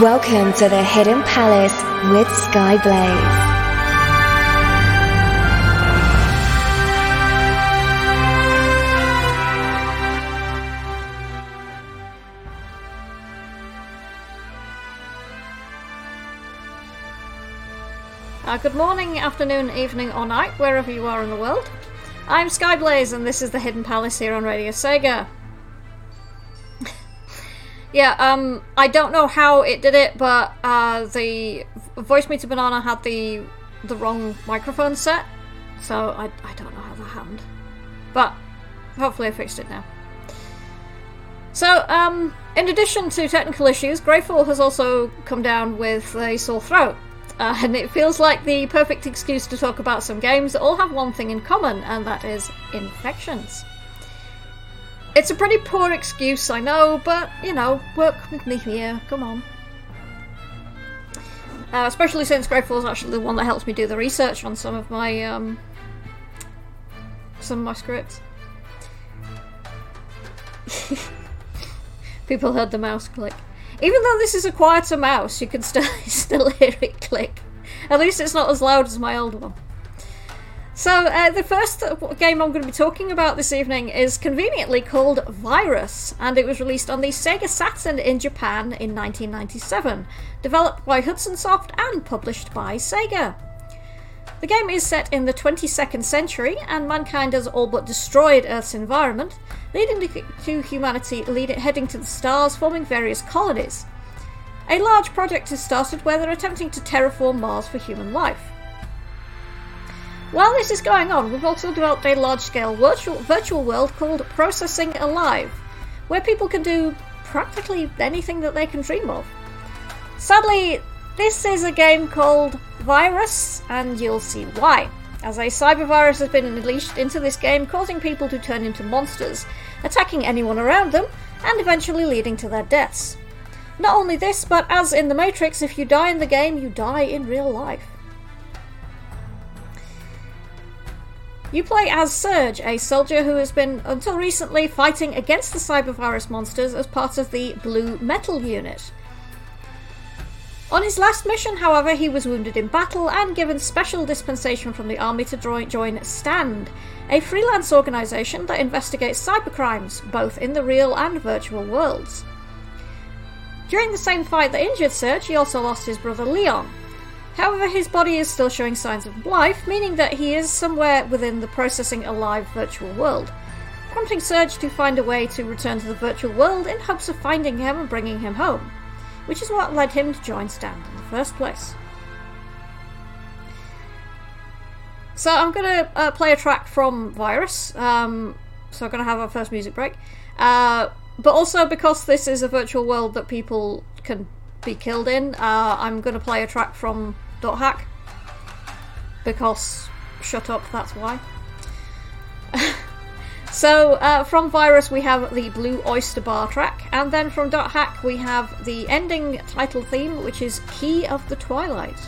Welcome to the Hidden Palace with Skyblaze. Uh, good morning, afternoon, evening, or night, wherever you are in the world. I'm Skyblaze, and this is the Hidden Palace here on Radio Sega. Yeah, um, I don't know how it did it, but uh, the Voicemeeter Banana had the the wrong microphone set, so I, I don't know how that happened. But hopefully I fixed it now. So, um, in addition to technical issues, Greyfall has also come down with a sore throat. Uh, and it feels like the perfect excuse to talk about some games that all have one thing in common, and that is infections. It's a pretty poor excuse, I know, but you know, work with me here, come on. Uh, especially since Greyfall is actually the one that helps me do the research on some of my um, some of my scripts. People heard the mouse click. Even though this is a quieter mouse, you can still still hear it click. At least it's not as loud as my old one. So, uh, the first game I'm going to be talking about this evening is conveniently called Virus, and it was released on the Sega Saturn in Japan in 1997, developed by Hudson Soft and published by Sega. The game is set in the 22nd century, and mankind has all but destroyed Earth's environment, leading to humanity heading to the stars, forming various colonies. A large project is started where they're attempting to terraform Mars for human life. While this is going on, we've also developed a large scale virtual, virtual world called Processing Alive, where people can do practically anything that they can dream of. Sadly, this is a game called Virus, and you'll see why. As a cyber virus has been unleashed into this game, causing people to turn into monsters, attacking anyone around them, and eventually leading to their deaths. Not only this, but as in The Matrix, if you die in the game, you die in real life. You play as Surge, a soldier who has been, until recently, fighting against the cybervirus monsters as part of the Blue Metal Unit. On his last mission, however, he was wounded in battle and given special dispensation from the army to join STAND, a freelance organisation that investigates cybercrimes, both in the real and virtual worlds. During the same fight that injured Surge, he also lost his brother Leon. However, his body is still showing signs of life, meaning that he is somewhere within the processing alive virtual world, prompting Surge to find a way to return to the virtual world in hopes of finding him and bringing him home, which is what led him to join Stand in the first place. So I'm going to uh, play a track from Virus. Um, so I'm going to have our first music break. Uh, but also because this is a virtual world that people can be killed in, uh, I'm going to play a track from Dot Hack. Because, shut up, that's why. so, uh, from Virus, we have the Blue Oyster Bar track, and then from Dot Hack, we have the ending title theme, which is Key of the Twilight.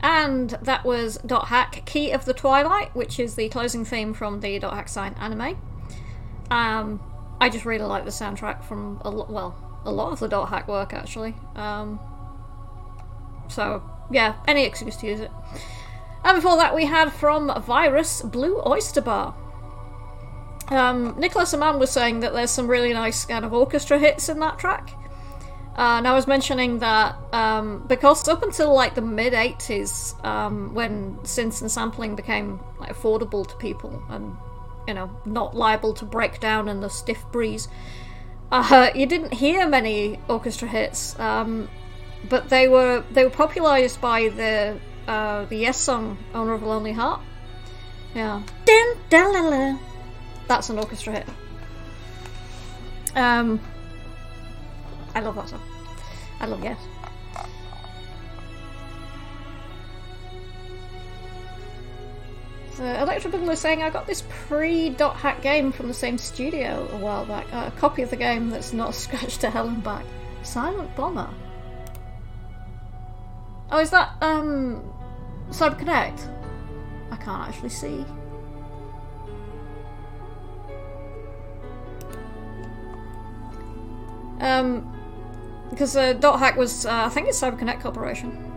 And that was Dot Hack Key of the Twilight, which is the closing theme from the Dot Hack Sign anime. Um, I just really like the soundtrack from a lot, well, a lot of the Dot Hack work actually. Um, so yeah, any excuse to use it. And before that, we had from Virus Blue Oyster Bar. Um, Nicholas Aman was saying that there's some really nice kind of orchestra hits in that track. Uh, and I was mentioning that um, because up until like the mid 80s, um, when synths and sampling became like, affordable to people and you know not liable to break down in the stiff breeze, uh, you didn't hear many orchestra hits. Um, but they were they were popularized by the uh, the Yes song "Owner of a Lonely Heart." Yeah, that's an orchestra hit. Um, I love that song. I love Yes. So Electro Boogaloo saying I got this pre-dot hack game from the same studio a while back. Uh, a copy of the game that's not scratched to hell and back. Silent Bomber. Oh, is that um CyberConnect? I can't actually see. Um, because uh, Dot Hack was, uh, I think it's CyberConnect Corporation,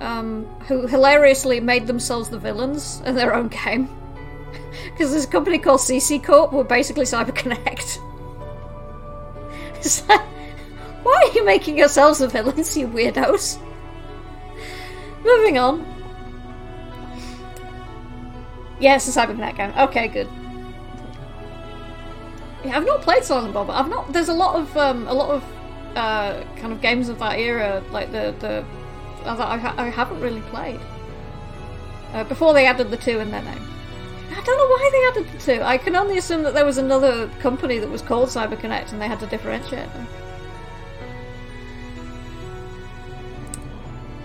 um, who hilariously made themselves the villains in their own game. Because there's a company called CC Corp, who are basically CyberConnect. It's like, why are you making yourselves the villains, you weirdos? Moving on. Yes, the CyberConnect game. Okay, good. Yeah, I've not played Silent Bob. But I've not. There's a lot of um, a lot of uh, kind of games of that era, like the the that I, ha- I haven't really played. Uh, before they added the two in their name. I don't know why they added the two. I can only assume that there was another company that was called CyberConnect and they had to differentiate them.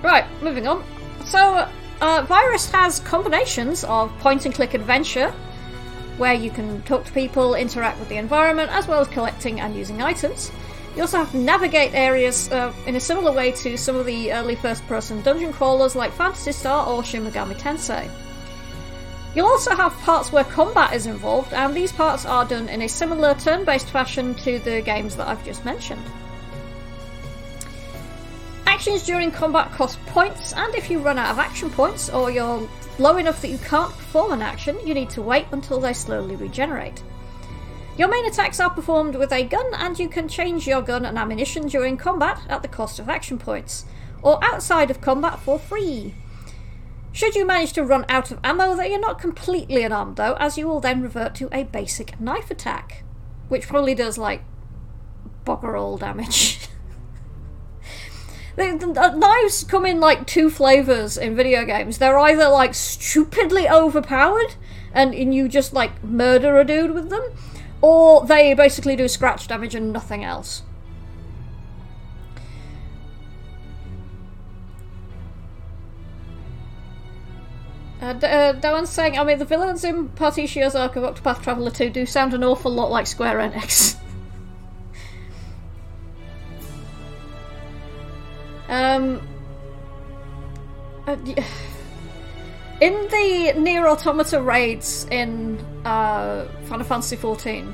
Right, moving on. So, uh, Virus has combinations of point and click adventure, where you can talk to people, interact with the environment, as well as collecting and using items. You also have to navigate areas uh, in a similar way to some of the early first person dungeon crawlers like Phantasy Star or Shin Megami Tensei. You'll also have parts where combat is involved, and these parts are done in a similar turn based fashion to the games that I've just mentioned. Actions during combat cost points, and if you run out of action points or you're low enough that you can't perform an action, you need to wait until they slowly regenerate. Your main attacks are performed with a gun, and you can change your gun and ammunition during combat at the cost of action points, or outside of combat for free. Should you manage to run out of ammo, then you're not completely unarmed though, as you will then revert to a basic knife attack, which probably does like bugger all damage. The, the, the knives come in like two flavors in video games. They're either like stupidly overpowered and, and you just like murder a dude with them, or they basically do scratch damage and nothing else. Uh, D- uh, saying, I mean, the villains in Partitio's Arc of Octopath Traveler 2 do sound an awful lot like Square Enix. Um, uh, in the NieR Automata raids in uh, Final Fantasy XIV,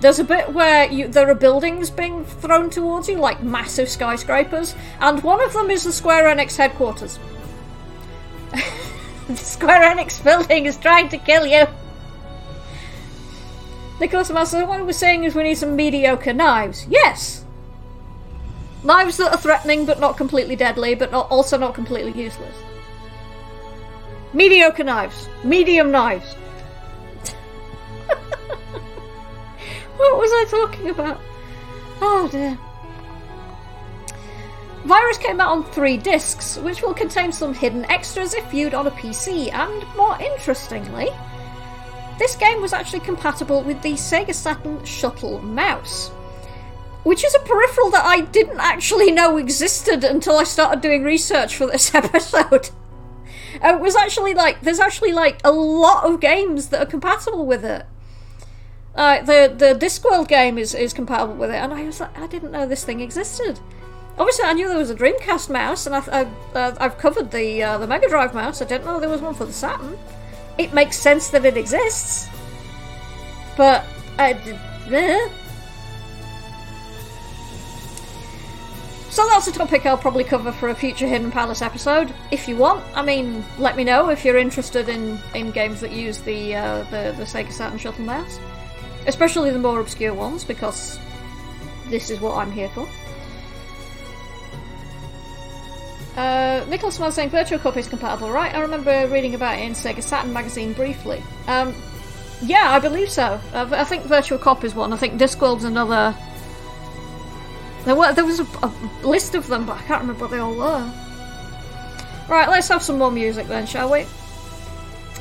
there's a bit where you, there are buildings being thrown towards you, like massive skyscrapers, and one of them is the Square Enix headquarters. the Square Enix building is trying to kill you. Nicholas Master, what we're saying is we need some mediocre knives. Yes, Knives that are threatening but not completely deadly, but not also not completely useless. Mediocre knives. Medium knives. what was I talking about? Oh dear. Virus came out on three discs, which will contain some hidden extras if viewed on a PC, and more interestingly, this game was actually compatible with the Sega Saturn Shuttle mouse which is a peripheral that I didn't actually know existed until I started doing research for this episode. Uh, it was actually like there's actually like a lot of games that are compatible with it. Uh, the the Discworld game is, is compatible with it, and I was like, I didn't know this thing existed. Obviously, I knew there was a Dreamcast mouse, and I, I, uh, I've covered the uh, the Mega Drive mouse. I didn't know there was one for the Saturn. It makes sense that it exists, but I So that's a topic I'll probably cover for a future Hidden Palace episode, if you want. I mean, let me know if you're interested in, in games that use the, uh, the the Sega Saturn shuttle mouse, especially the more obscure ones, because this is what I'm here for. Uh, Nicholas was saying Virtual Cop is compatible, right? I remember reading about it in Sega Saturn magazine briefly. Um, yeah, I believe so. I, I think Virtual Cop is one. I think Discworld's another. There were there was a, a list of them, but I can't remember what they all were. Right, let's have some more music then, shall we?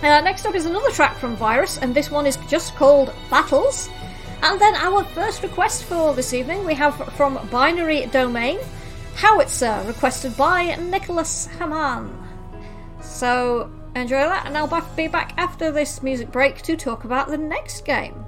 Uh, next up is another track from Virus, and this one is just called Battles. And then our first request for this evening we have from Binary Domain, Howitzer, requested by Nicholas Haman. So enjoy that, and I'll be back after this music break to talk about the next game.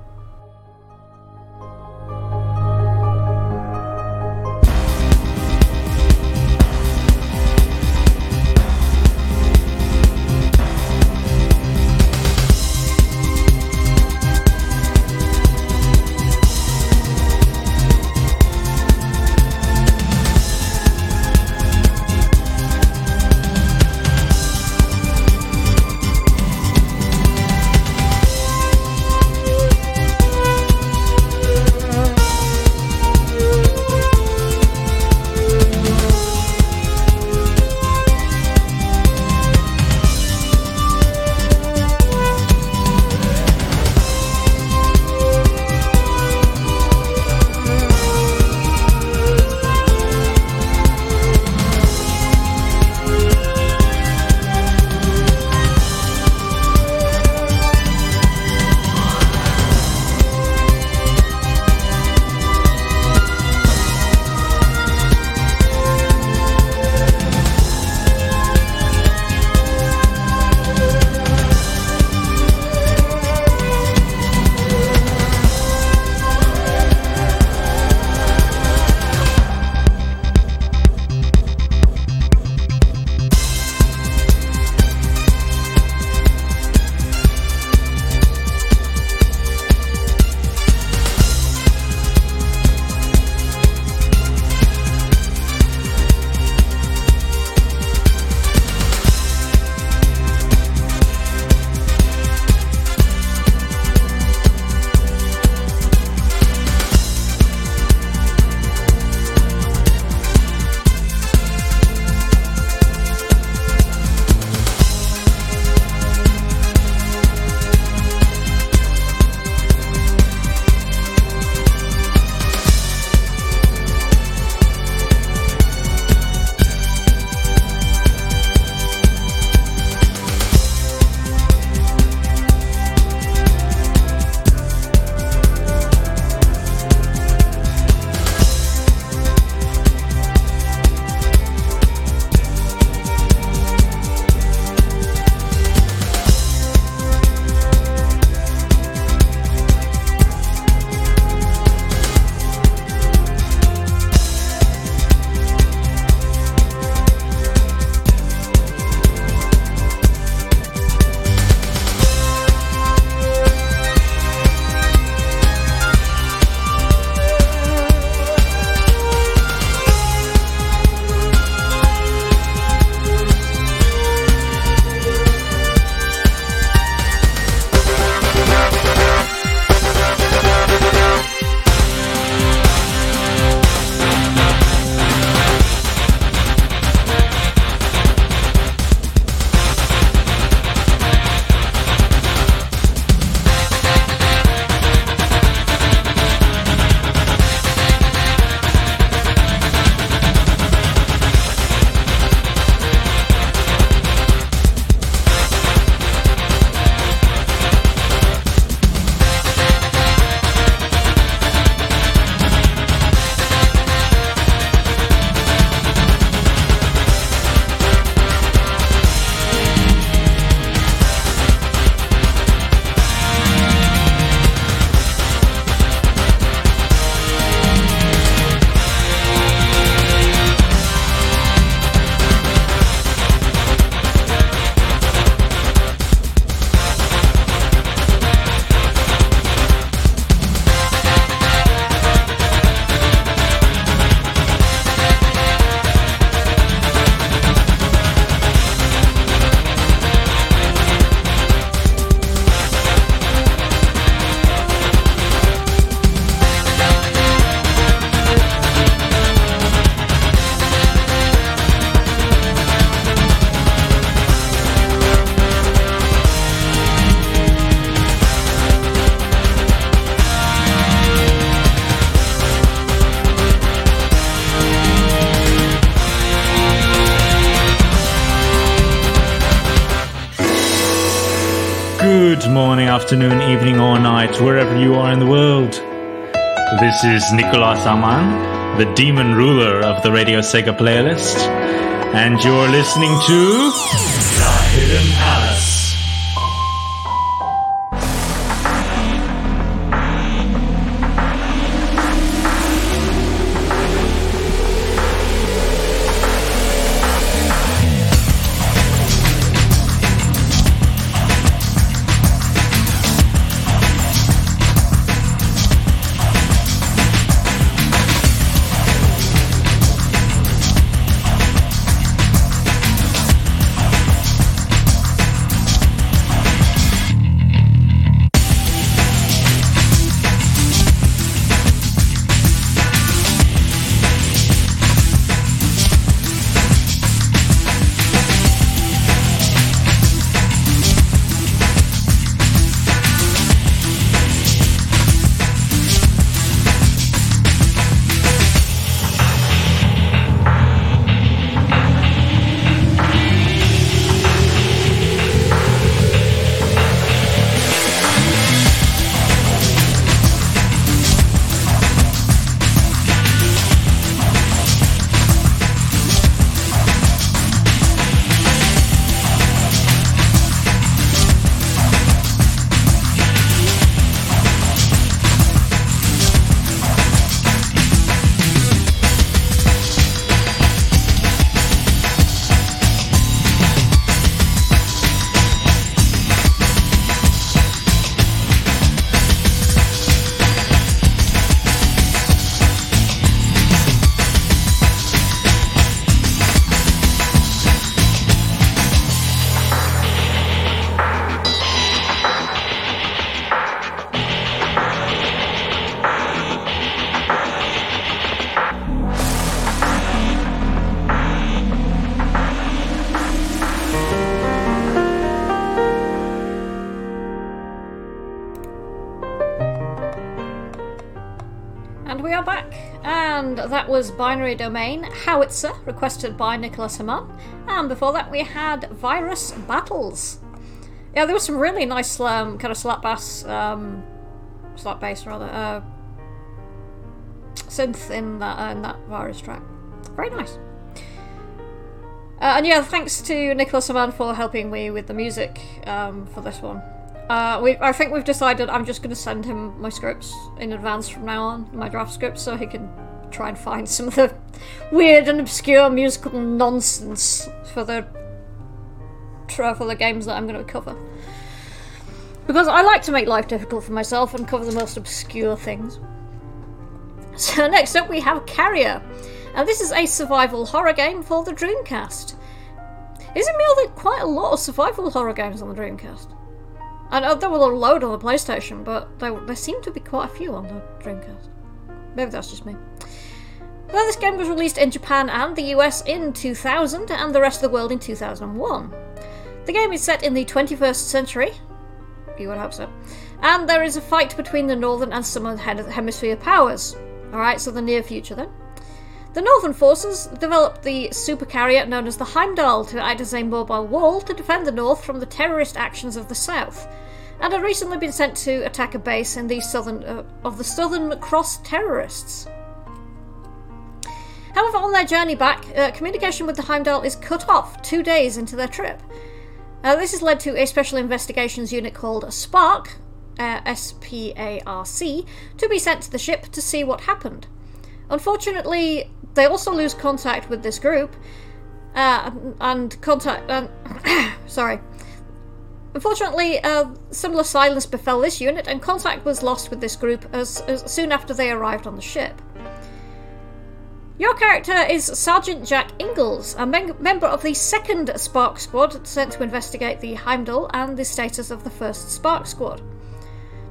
Afternoon, evening, or night, wherever you are in the world. This is Nicolas Aman, the demon ruler of the Radio Sega playlist, and you're listening to The Hidden. Binary Domain, Howitzer, requested by Nicholas Haman, and before that we had Virus Battles. Yeah, there was some really nice um, kind of slap bass, um, slap bass rather, uh, synth in that uh, in that Virus track. Very nice. Uh, and yeah, thanks to Nicholas Haman for helping me with the music um, for this one. Uh, we, I think we've decided I'm just going to send him my scripts in advance from now on, my draft scripts, so he can try and find some of the weird and obscure musical nonsense for the for the games that I'm going to cover. Because I like to make life difficult for myself and cover the most obscure things. So next up we have Carrier, and this is a survival horror game for the Dreamcast. Isn't me there quite a lot of survival horror games on the Dreamcast? I know there were a load on the PlayStation, but there, there seem to be quite a few on the Dreamcast. Maybe that's just me. Well, this game was released in Japan and the US in 2000 and the rest of the world in 2001. The game is set in the 21st century, you would hope so, and there is a fight between the northern and southern hemisphere powers. Alright, so the near future then. The northern forces developed the supercarrier known as the Heimdall to act as a mobile wall to defend the north from the terrorist actions of the south, and had recently been sent to attack a base in the southern uh, of the Southern Cross terrorists. However, on their journey back, uh, communication with the Heimdall is cut off two days into their trip. Uh, this has led to a special investigations unit called Spark, uh, S P A R C, to be sent to the ship to see what happened. Unfortunately, they also lose contact with this group, uh, and contact. Um, sorry. Unfortunately, uh, similar silence befell this unit, and contact was lost with this group as, as soon after they arrived on the ship. Your character is Sergeant Jack Ingalls, a mem- member of the second Spark Squad sent to investigate the Heimdall and the status of the first Spark Squad.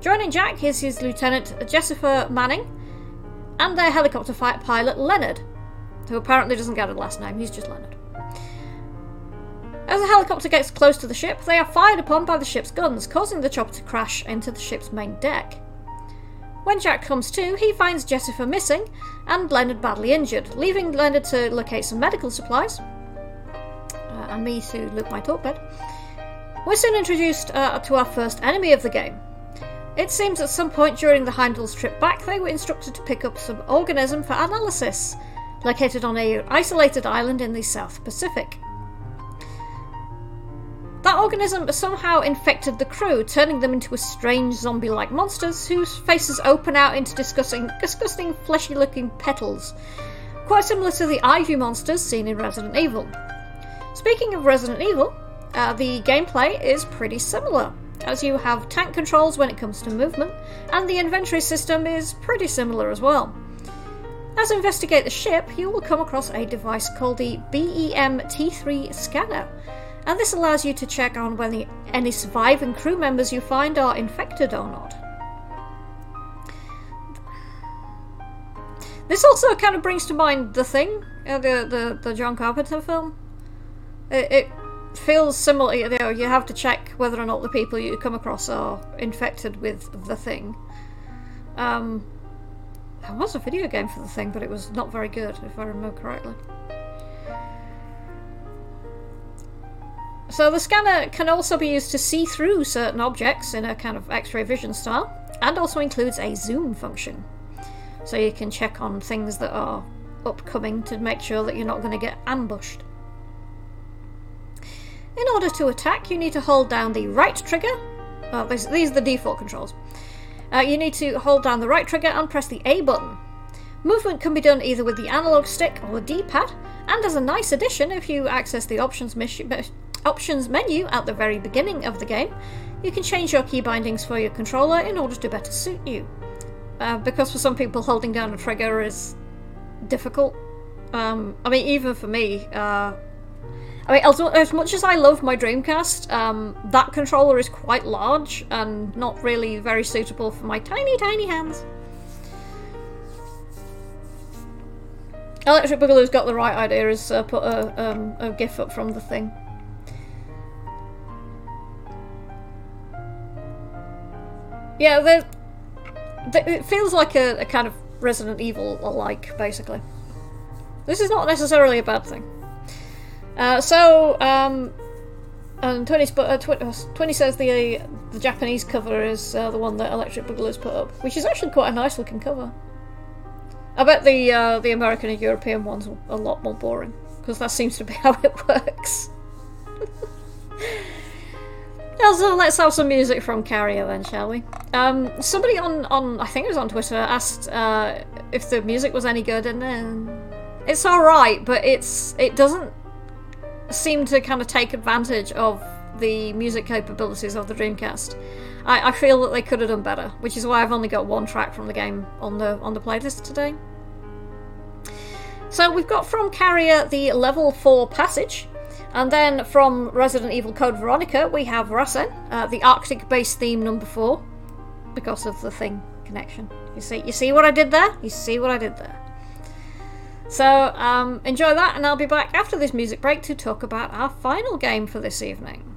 Joining Jack is his Lieutenant Jessica Manning and their helicopter fight pilot Leonard, who apparently doesn't get a last name, he's just Leonard. As the helicopter gets close to the ship, they are fired upon by the ship's guns, causing the chopper to crash into the ship's main deck. When Jack comes to, he finds Jessica missing and Leonard badly injured, leaving Leonard to locate some medical supplies uh, and me to look my talk bed. We're soon introduced uh, to our first enemy of the game. It seems at some point during the Heimdall's trip back, they were instructed to pick up some organism for analysis, located on a isolated island in the South Pacific. That organism somehow infected the crew, turning them into a strange zombie like monsters whose faces open out into disgusting, disgusting fleshy looking petals, quite similar to the Ivy monsters seen in Resident Evil. Speaking of Resident Evil, uh, the gameplay is pretty similar, as you have tank controls when it comes to movement, and the inventory system is pretty similar as well. As you investigate the ship, you will come across a device called the BEM T3 scanner, and this allows you to check on whether any surviving crew members you find are infected or not. This also kind of brings to mind The Thing, uh, the, the, the John Carpenter film. It, it feels similar, you know, you have to check whether or not the people you come across are infected with The Thing. Um, there was a video game for The Thing, but it was not very good, if I remember correctly. So the scanner can also be used to see through certain objects in a kind of X-ray vision style, and also includes a zoom function. So you can check on things that are upcoming to make sure that you're not going to get ambushed. In order to attack, you need to hold down the right trigger. Oh, these, these are the default controls. Uh, you need to hold down the right trigger and press the A button. Movement can be done either with the analog stick or the D-pad, and as a nice addition, if you access the options options menu at the very beginning of the game, you can change your key bindings for your controller in order to better suit you. Uh, because for some people, holding down a trigger is difficult. Um, I mean, even for me, uh, I mean, as, as, much as I love my Dreamcast, um, that controller is quite large and not really very suitable for my tiny, tiny hands. Electric Boogaloo's got the right idea, is uh, put a, um, a GIF up from the thing. Yeah, the, the, it feels like a, a kind of Resident Evil alike, basically. This is not necessarily a bad thing. Uh, so, um, and 20, uh, 20, uh, 20, says the the Japanese cover is uh, the one that Electric Boogaloo's put up, which is actually quite a nice looking cover. I bet the uh, the American and European ones are a lot more boring because that seems to be how it works. so let's have some music from Carrier then, shall we? Um, somebody on, on, I think it was on Twitter, asked uh, if the music was any good, and then it's alright, but it's it doesn't seem to kind of take advantage of the music capabilities of the Dreamcast. I, I feel that they could have done better, which is why I've only got one track from the game on the on the playlist today. So we've got from Carrier the level 4 passage, and then from Resident Evil Code Veronica, we have Rasen, uh, the Arctic base theme number four, because of the thing connection. You see, you see what I did there? You see what I did there? So um, enjoy that, and I'll be back after this music break to talk about our final game for this evening.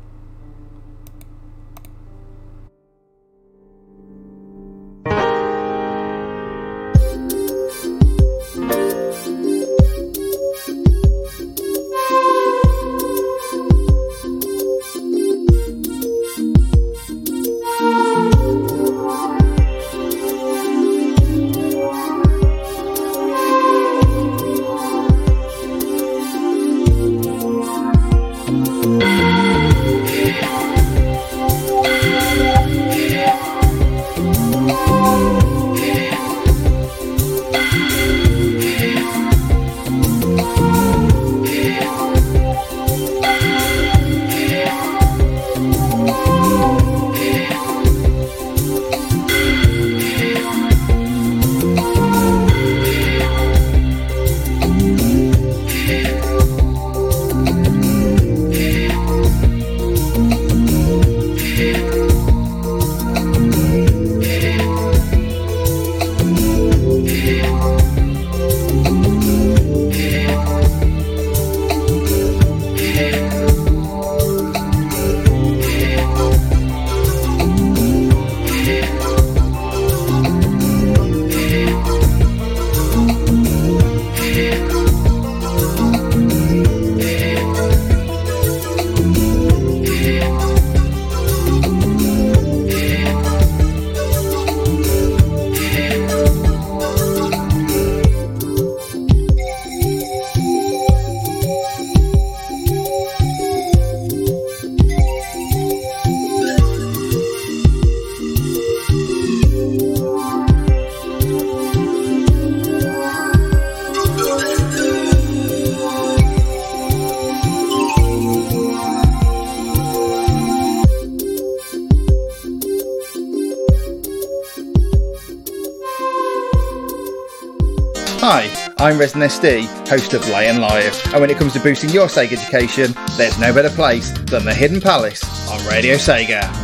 I'm Resident SD, host of Lion Live, and when it comes to boosting your Sega education, there's no better place than the Hidden Palace on Radio Sega.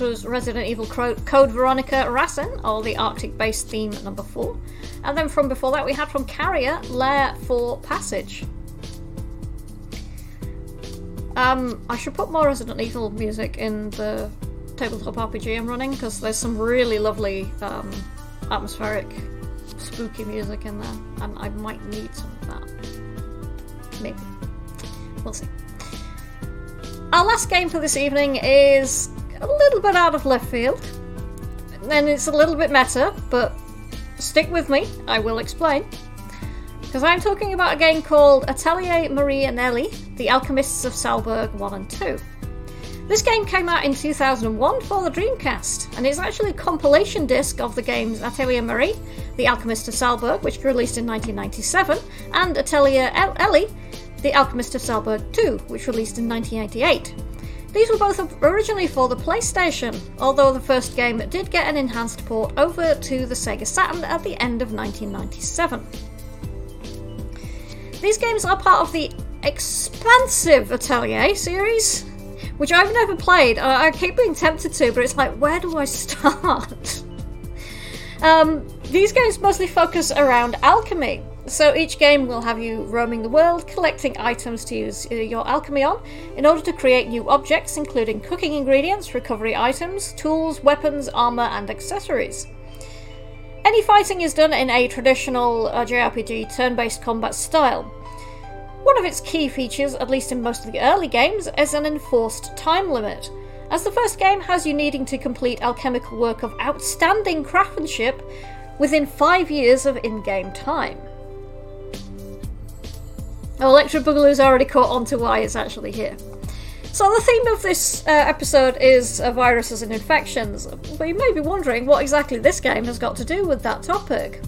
Was Resident Evil Code Veronica Rassen, or the Arctic based theme number four. And then from before that, we had from Carrier Lair for Passage. Um, I should put more Resident Evil music in the tabletop RPG I'm running because there's some really lovely um, atmospheric, spooky music in there, and I might need some of that. Maybe. We'll see. Our last game for this evening is a little bit out of left field, and it's a little bit meta, but stick with me, I will explain. Because I'm talking about a game called Atelier Marie and Elie, The Alchemists of Salburg 1 and 2. This game came out in 2001 for the Dreamcast, and it's actually a compilation disc of the games Atelier Marie, The Alchemist of Salburg, which was released in 1997, and Atelier El- Elie, The Alchemist of Salburg 2, which released in 1988. These were both originally for the PlayStation, although the first game did get an enhanced port over to the Sega Saturn at the end of 1997. These games are part of the expansive Atelier series, which I've never played. I keep being tempted to, but it's like, where do I start? um, these games mostly focus around alchemy. So each game will have you roaming the world, collecting items to use uh, your alchemy on in order to create new objects, including cooking ingredients, recovery items, tools, weapons, armor, and accessories. Any fighting is done in a traditional uh, JRPG turn based combat style. One of its key features, at least in most of the early games, is an enforced time limit, as the first game has you needing to complete alchemical work of outstanding craftsmanship within five years of in game time. Electro Boogaloo's already caught on to why it's actually here. So, the theme of this uh, episode is uh, viruses and infections, but you may be wondering what exactly this game has got to do with that topic.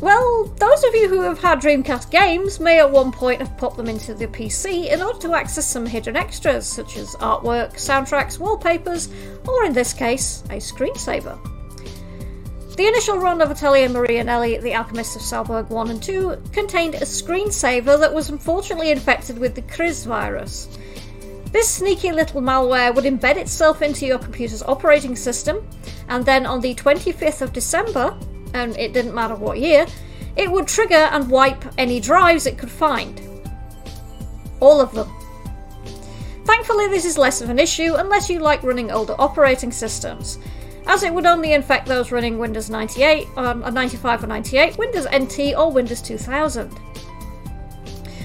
Well, those of you who have had Dreamcast games may at one point have popped them into the PC in order to access some hidden extras such as artwork, soundtracks, wallpapers, or in this case, a screensaver. The initial run of Atelier Marie and Elie, The Alchemists of Salburg 1 and 2, contained a screensaver that was unfortunately infected with the Kriz virus. This sneaky little malware would embed itself into your computer's operating system, and then on the 25th of December, and it didn't matter what year, it would trigger and wipe any drives it could find. All of them. Thankfully, this is less of an issue unless you like running older operating systems, as it would only infect those running Windows 98, um, 95 or 98, Windows NT, or Windows 2000.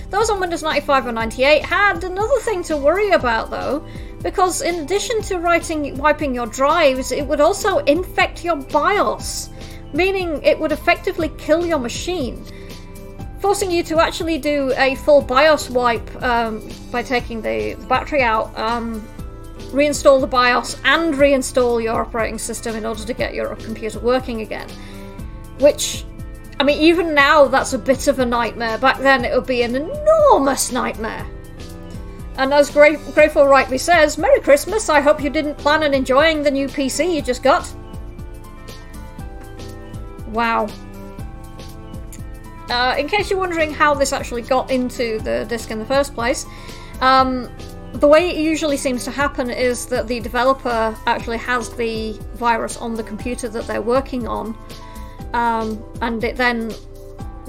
Those on Windows 95 or 98 had another thing to worry about though, because in addition to writing, wiping your drives, it would also infect your BIOS meaning it would effectively kill your machine, forcing you to actually do a full BIOS wipe um, by taking the, the battery out, um, reinstall the BIOS, and reinstall your operating system in order to get your computer working again. Which, I mean, even now that's a bit of a nightmare. Back then it would be an enormous nightmare. And as Gra- Grateful rightly says, Merry Christmas, I hope you didn't plan on enjoying the new PC you just got. Wow. Uh, in case you're wondering how this actually got into the disk in the first place, um, the way it usually seems to happen is that the developer actually has the virus on the computer that they're working on, um, and it then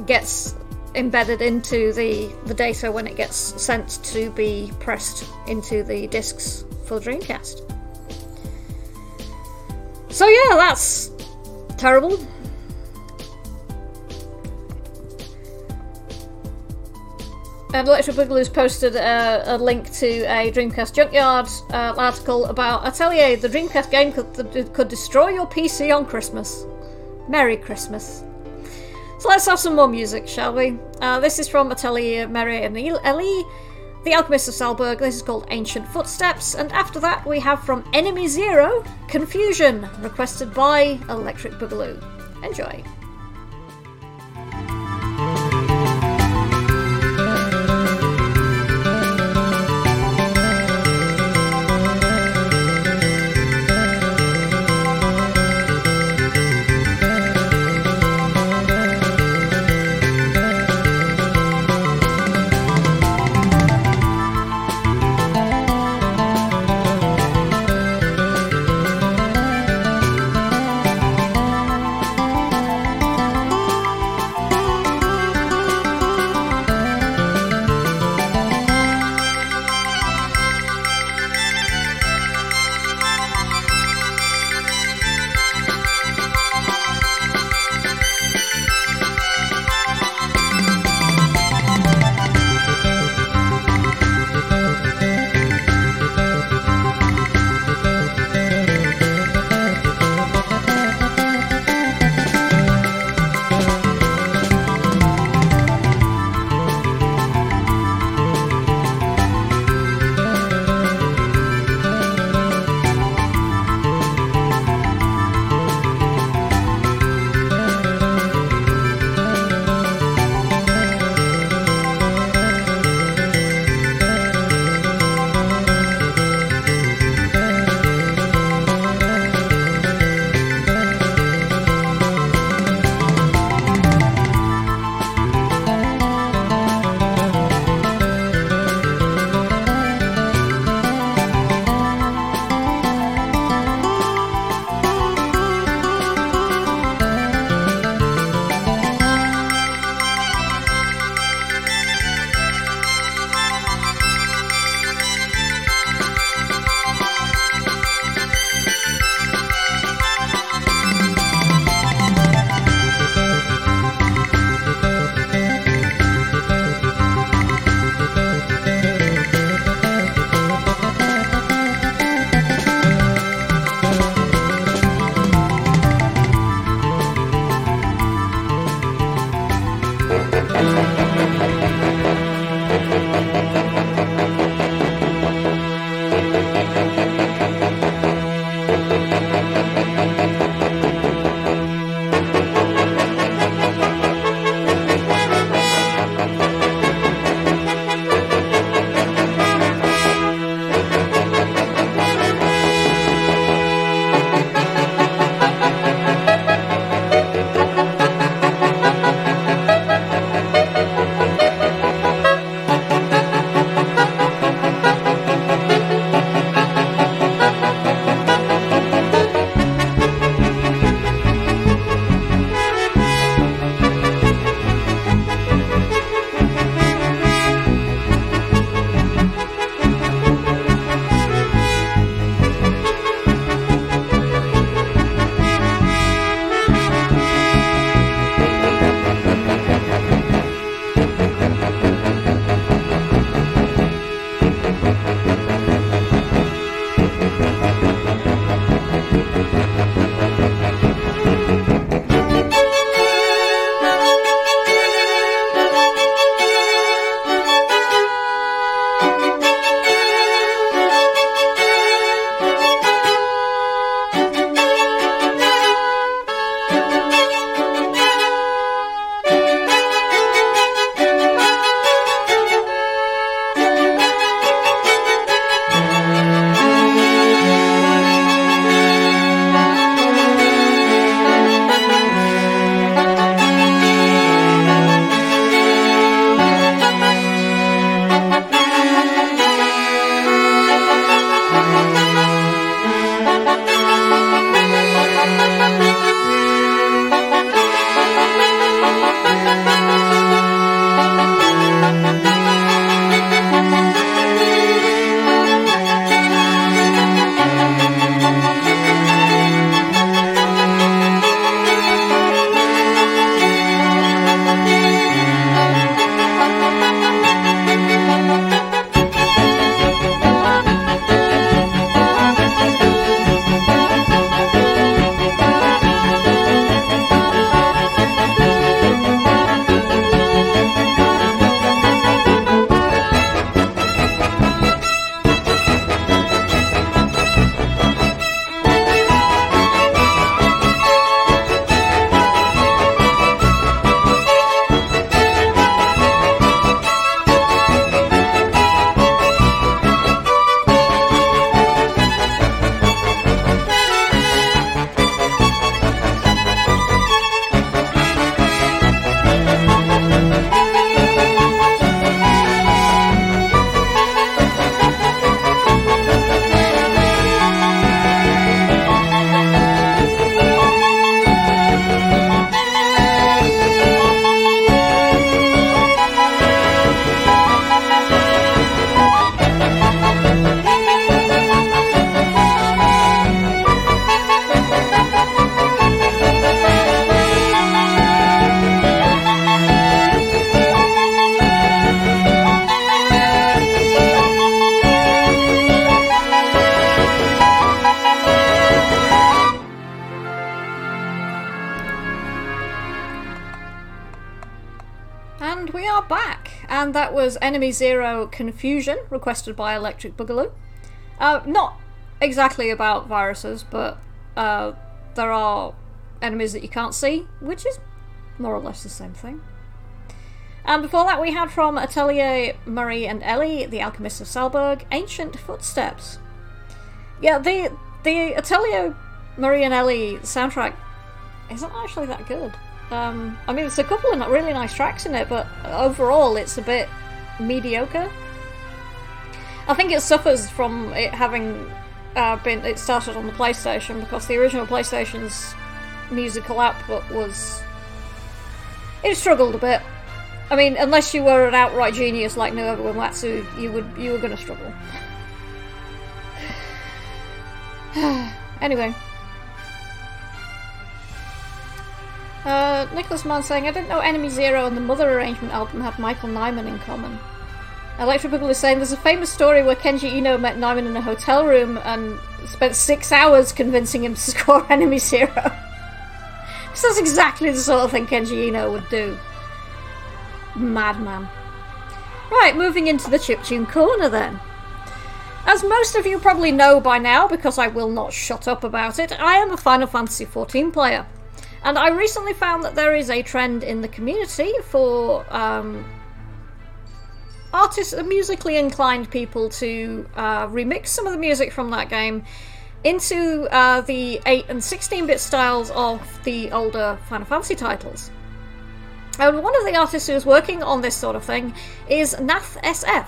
gets embedded into the, the data when it gets sent to be pressed into the disks for Dreamcast. So, yeah, that's terrible. And Electric Boogaloo's posted a, a, link to a Dreamcast Junkyard uh, article about Atelier, the Dreamcast game could, could destroy your PC on Christmas. Merry Christmas. So let's have some more music, shall we? Uh, this is from Atelier Marie and Elie, The Alchemist of Salburg. This is called Ancient Footsteps. And after that, we have from Enemy Zero, Confusion, requested by Electric Boogaloo. Enjoy. We are back, and that was Enemy Zero Confusion, requested by Electric Boogaloo. Uh, not exactly about viruses, but uh, there are enemies that you can't see, which is more or less the same thing. And before that, we had from Atelier Marie and Elie, The Alchemists of Salburg, Ancient Footsteps. Yeah, the the Atelier Marie and Elie soundtrack isn't actually that good. Um, I mean, there's a couple of really nice tracks in it, but overall, it's a bit mediocre. I think it suffers from it having uh, been it started on the PlayStation because the original PlayStation's musical output was it struggled a bit. I mean, unless you were an outright genius like Nobuo Uematsu, you would you were going to struggle. anyway. Uh, Nicholas Mann saying, I didn't know Enemy Zero and the Mother Arrangement album had Michael Nyman in common. Electric Boogaloo is saying there's a famous story where Kenji Eno met Nyman in a hotel room and spent six hours convincing him to score Enemy Zero. this is exactly the sort of thing Kenji Eno would do. Madman. Right, moving into the chiptune corner then. As most of you probably know by now, because I will not shut up about it, I am a Final Fantasy XIV player. And I recently found that there is a trend in the community for um, artists, musically inclined people to uh, remix some of the music from that game into uh, the 8 and 16 bit styles of the older Final Fantasy titles. And one of the artists who is working on this sort of thing is Nath SF,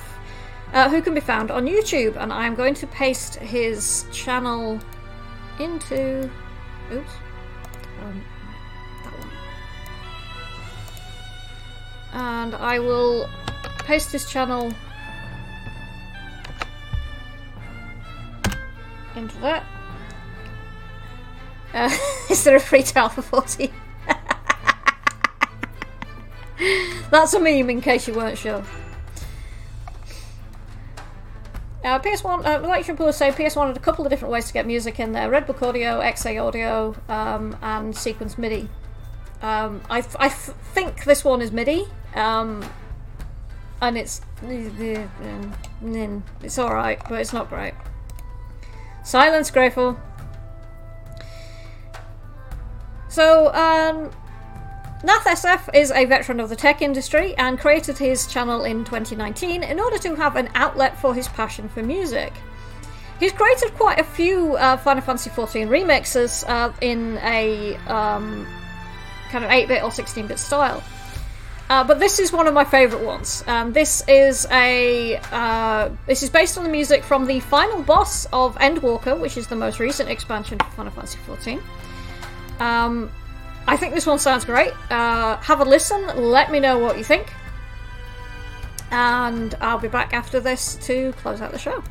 uh, who can be found on YouTube. And I'm going to paste his channel into. Oops. Um, and I will post this channel into that. Uh, is there a free trial for 40? That's a meme in case you weren't sure. Uh, PS1, uh, like Triple say, PS1 had a couple of different ways to get music in there Redbook Audio, XA Audio, um, and Sequence MIDI. Um, I, I think this one is MIDI, um, and it's it's all right, but it's not great. Silence, Grateful. So, um, Nath SF is a veteran of the tech industry and created his channel in 2019 in order to have an outlet for his passion for music. He's created quite a few uh, Final Fantasy XIV remixes uh, in a um, kind of 8 bit or 16 bit style. Uh, but this is one of my favourite ones. Um, this is a uh, this is based on the music from the final boss of Endwalker, which is the most recent expansion for Final Fantasy XIV. Um, I think this one sounds great. Uh, have a listen. Let me know what you think, and I'll be back after this to close out the show.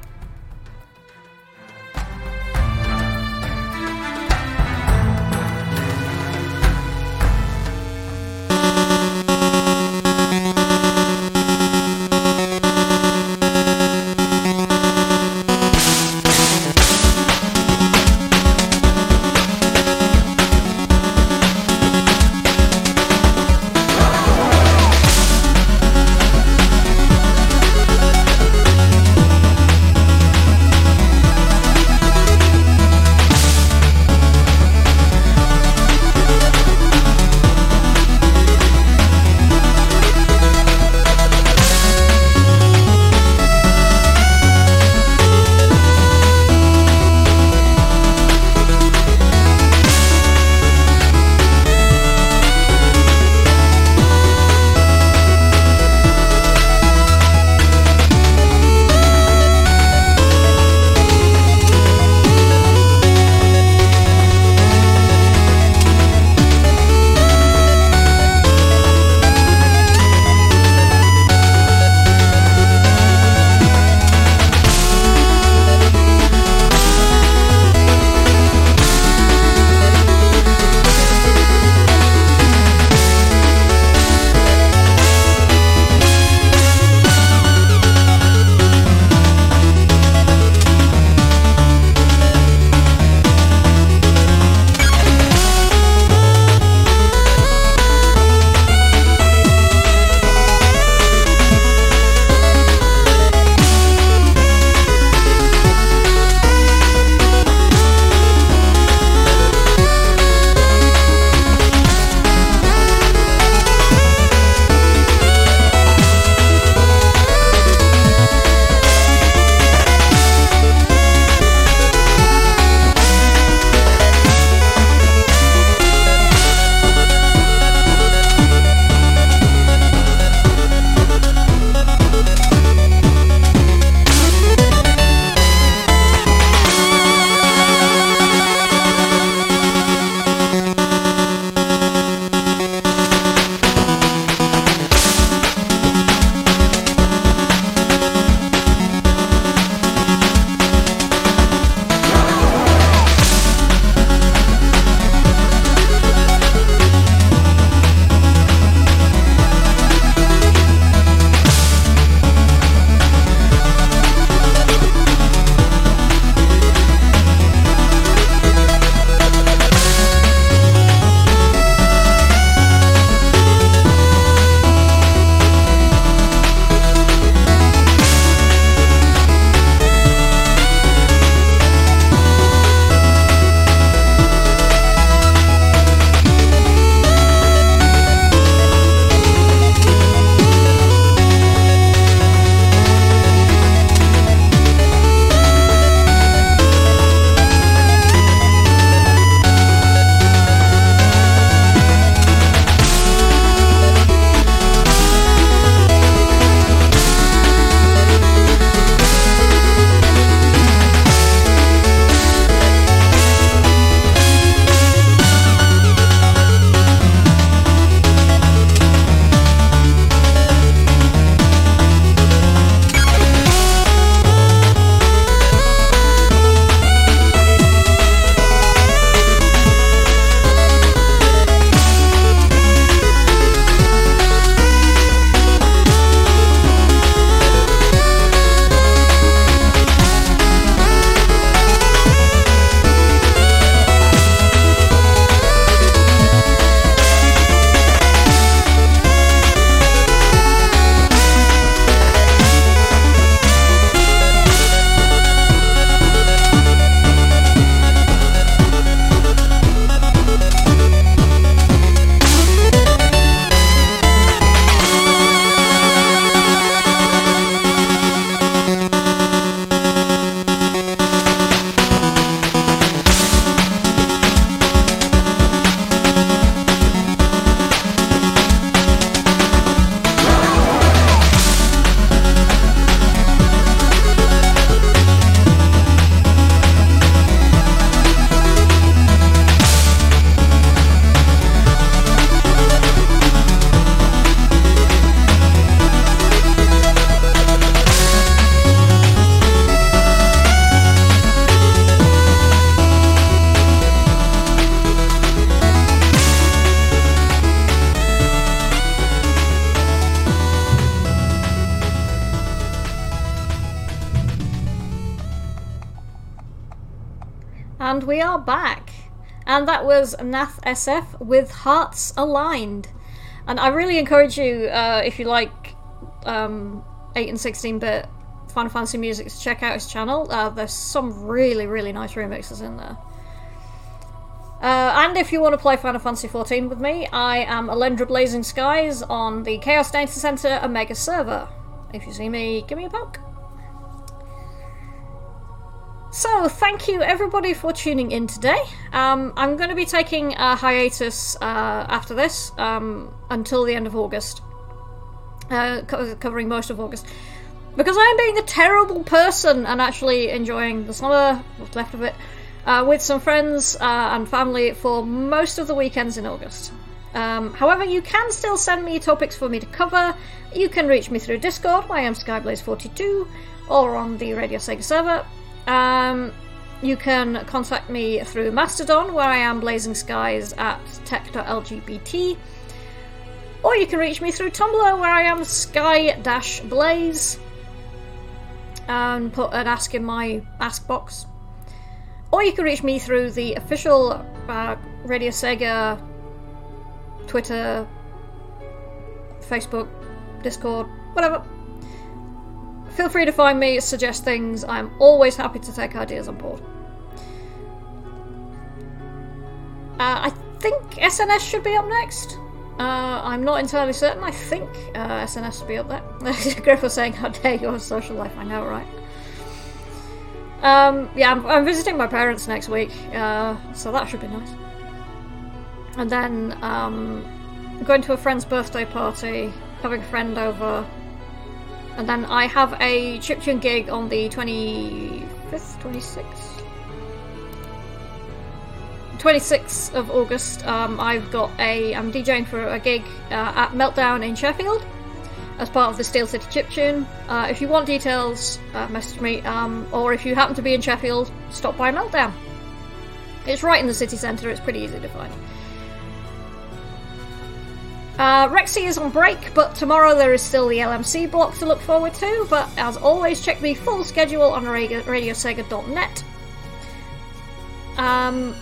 Was Nath SF with Hearts Aligned. And I really encourage you, uh, if you like um, 8 and 16 bit Final Fantasy music, to check out his channel. Uh, there's some really, really nice remixes in there. Uh, and if you want to play Final Fantasy XIV with me, I am Alendra Blazing Skies on the Chaos Data Center Omega server. If you see me, give me a poke. So, thank you everybody for tuning in today. Um, I'm going to be taking a hiatus uh, after this um, until the end of August, uh, co- covering most of August. Because I'm being a terrible person and actually enjoying the summer, what's left of it, uh, with some friends uh, and family for most of the weekends in August. Um, however, you can still send me topics for me to cover. You can reach me through Discord, I am Skyblaze42, or on the Radio Sega server. Um, you can contact me through Mastodon, where I am Blazing Skies at tech.lgbt. Or you can reach me through Tumblr, where I am Sky-Blaze. And put an ask in my ask box. Or you can reach me through the official uh, Radio Sega Twitter, Facebook, Discord, whatever. Feel free to find me, suggest things. I'm always happy to take ideas on board. Uh, I think SNS should be up next. Uh, I'm not entirely certain. I think uh, SNS should be up there. Griff was saying, "How dare your social life?" I know, right? Um, yeah, I'm, I'm, visiting my parents next week, uh, so that should be nice. And then um, going to a friend's birthday party, having a friend over, and then I have a chiptune gig on the 25th, 26th? 26th of August. Um, I've got a. I'm DJing for a gig uh, at Meltdown in Sheffield as part of the Steel City Chiptune. Uh, if you want details, uh, message me. Um, or if you happen to be in Sheffield, stop by Meltdown. It's right in the city centre. It's pretty easy to find. Uh, Rexy is on break, but tomorrow there is still the LMC block to look forward to. But as always, check the full schedule on radiosega.net. Um,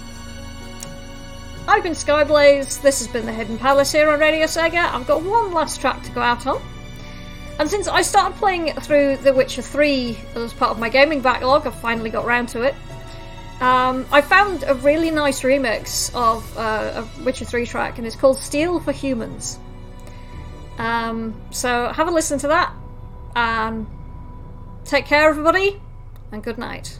I've been Skyblaze, this has been the Hidden Palace here on Radio Sega. I've got one last track to go out on. And since I started playing through The Witcher 3 as part of my gaming backlog, I've finally got round to it. Um, I found a really nice remix of uh, a Witcher 3 track, and it's called Steel for Humans. Um, so have a listen to that, and take care, everybody, and good night.